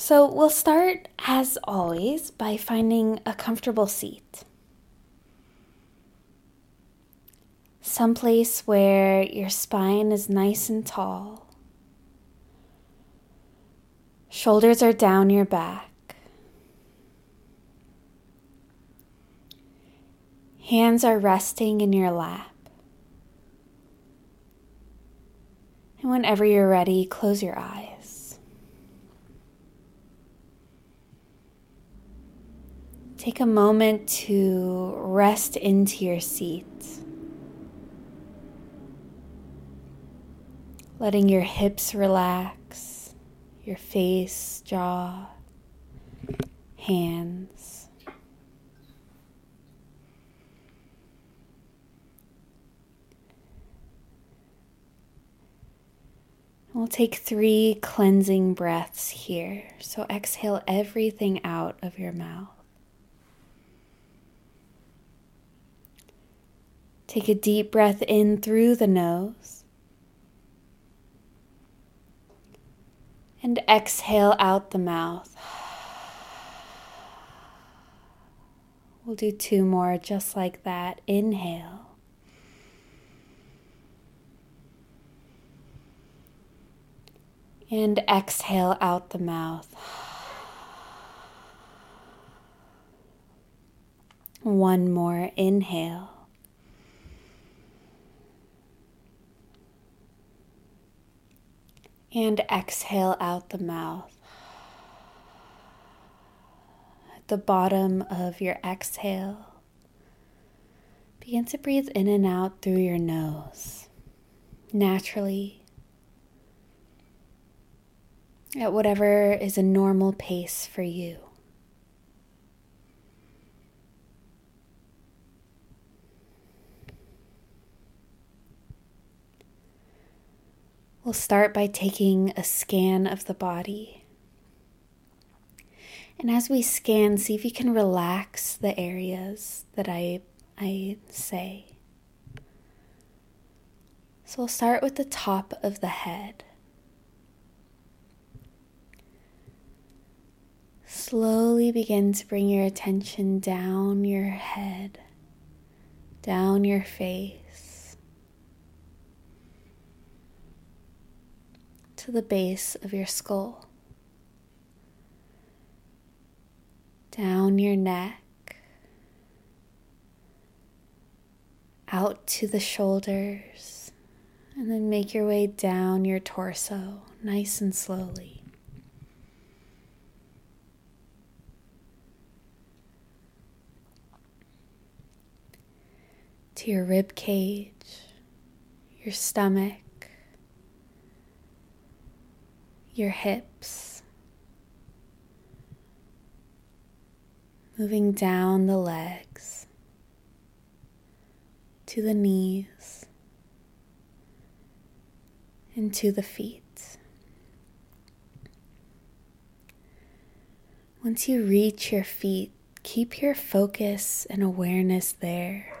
So we'll start, as always, by finding a comfortable seat. Someplace where your spine is nice and tall. Shoulders are down your back. Hands are resting in your lap. And whenever you're ready, close your eyes. Take a moment to rest into your seat. Letting your hips relax, your face, jaw, hands. We'll take three cleansing breaths here. So exhale everything out of your mouth. Take a deep breath in through the nose. And exhale out the mouth. We'll do two more just like that. Inhale. And exhale out the mouth. One more inhale. And exhale out the mouth. At the bottom of your exhale, begin to breathe in and out through your nose naturally at whatever is a normal pace for you. We'll start by taking a scan of the body. And as we scan, see if you can relax the areas that I, I say. So we'll start with the top of the head. Slowly begin to bring your attention down your head, down your face, to the base of your skull, down your neck, out to the shoulders, and then make your way down your torso nice and slowly. to your rib cage, your stomach, your hips, moving down the legs to the knees and to the feet. Once you reach your feet, keep your focus and awareness there.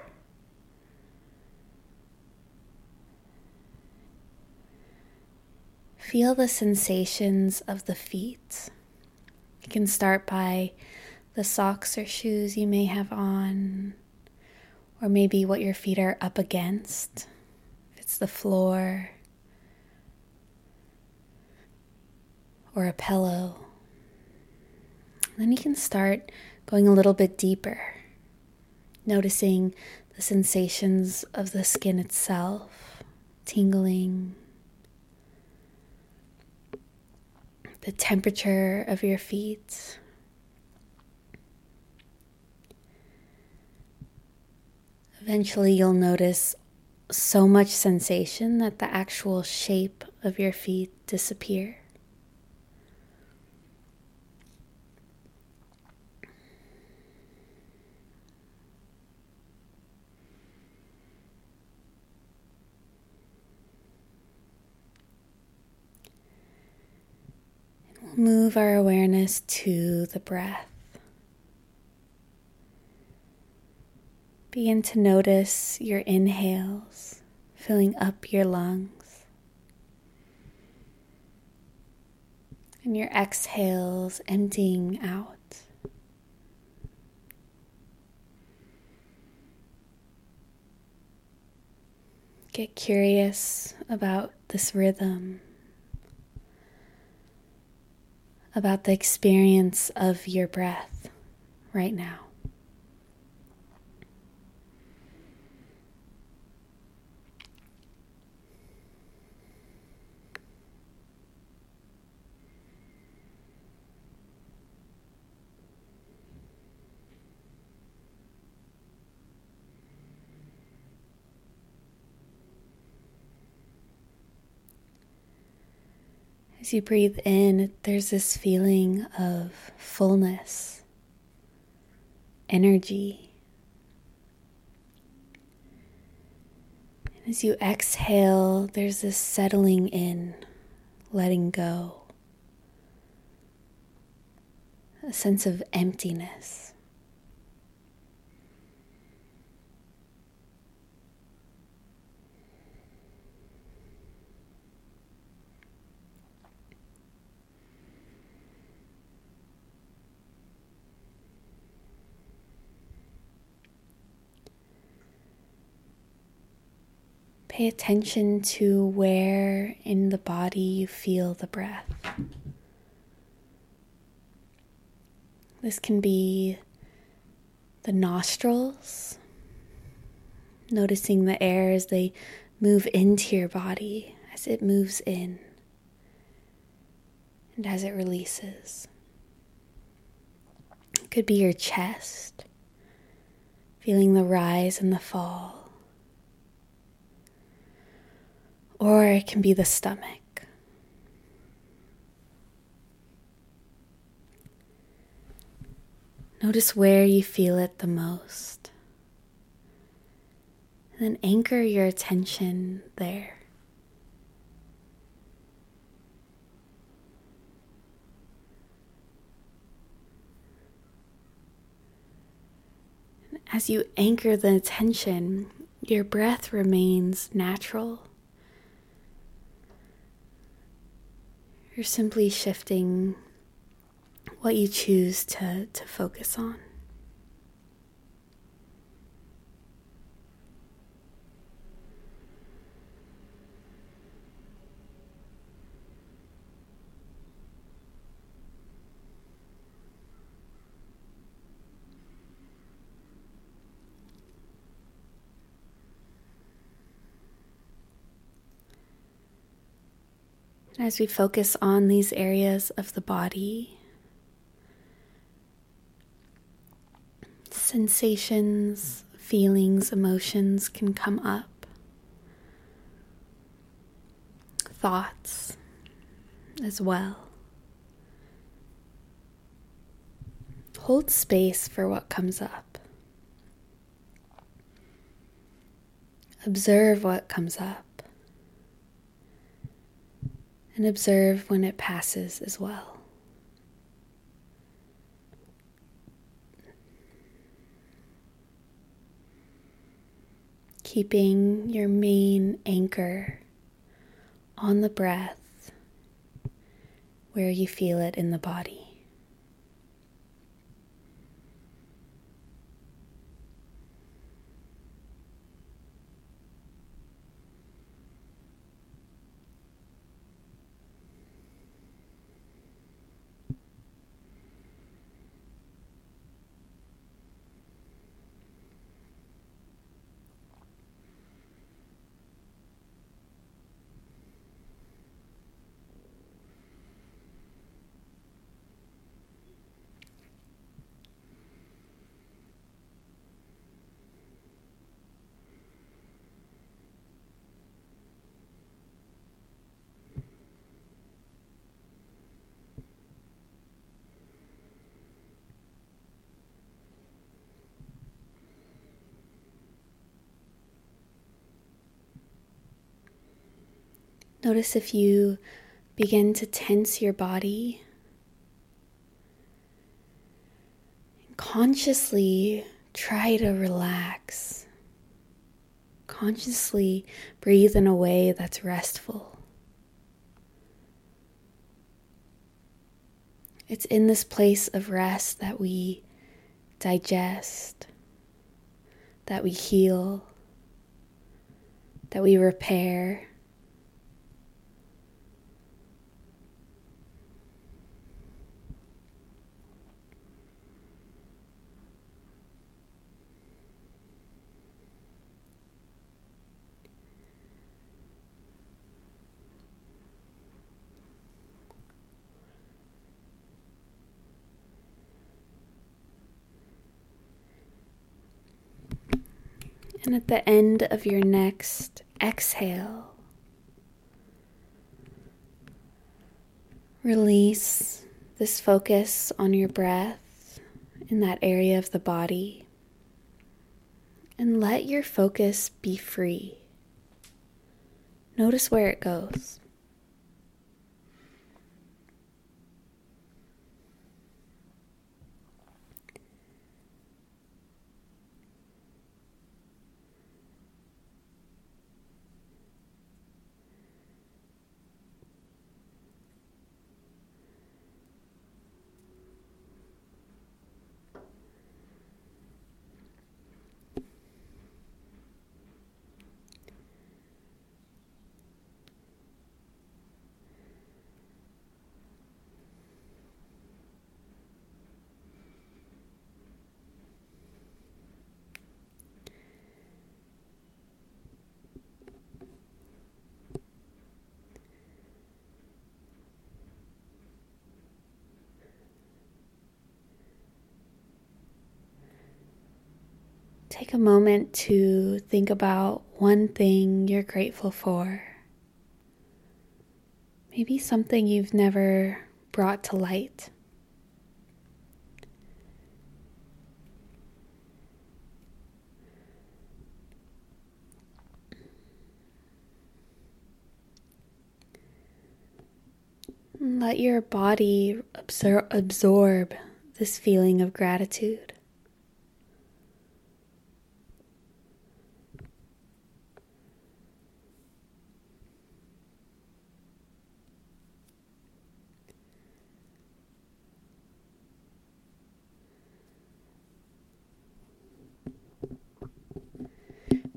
Feel the sensations of the feet. You can start by the socks or shoes you may have on, or maybe what your feet are up against, if it's the floor or a pillow. Then you can start going a little bit deeper, noticing the sensations of the skin itself, tingling, the temperature of your feet. Eventually, you'll notice so much sensation that the actual shape of your feet disappear. Move our awareness to the breath. Begin to notice your inhales filling up your lungs And your exhales emptying out. Get curious about this rhythm, about the experience of your breath right now. As you breathe in, there's this feeling of fullness, energy. And as you exhale, there's this settling in, letting go, a sense of emptiness. Pay attention to where in the body you feel the breath. This can be the nostrils, noticing the air as they move into your body, as it moves in and as it releases. It could be your chest, feeling the rise and the fall. Or it can be the stomach. Notice where you feel it the most. And then anchor your attention there. As you anchor the attention, your breath remains natural You're simply shifting what you choose to, to focus on. As we focus on these areas of the body, sensations, feelings, emotions can come up, thoughts as well. Hold space for what comes up. Observe what comes up and observe when it passes as well. Keeping your main anchor on the breath where you feel it in the body. Notice if you begin to tense your body. Consciously try to relax. Consciously breathe in a way that's restful. It's in this place of rest that we digest, that we heal, that we repair. And at the end of your next exhale, release this focus on your breath in that area of the body and let your focus be free. Notice where it goes. Take a moment to think about one thing you're grateful for. Maybe something you've never brought to light. Let your body absor- absorb this feeling of gratitude.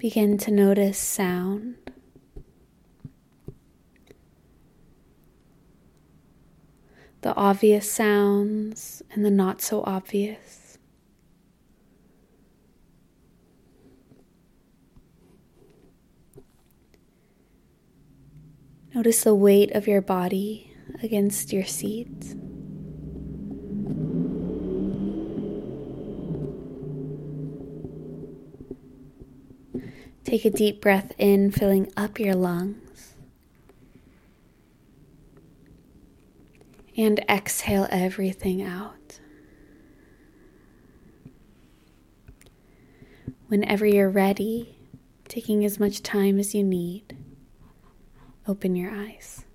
Begin to notice sound. The obvious sounds and the not so obvious. Notice the weight of your body against your seat. Take a deep breath in, filling up your lungs. And exhale everything out. Whenever you're ready, taking as much time as you need, open your eyes.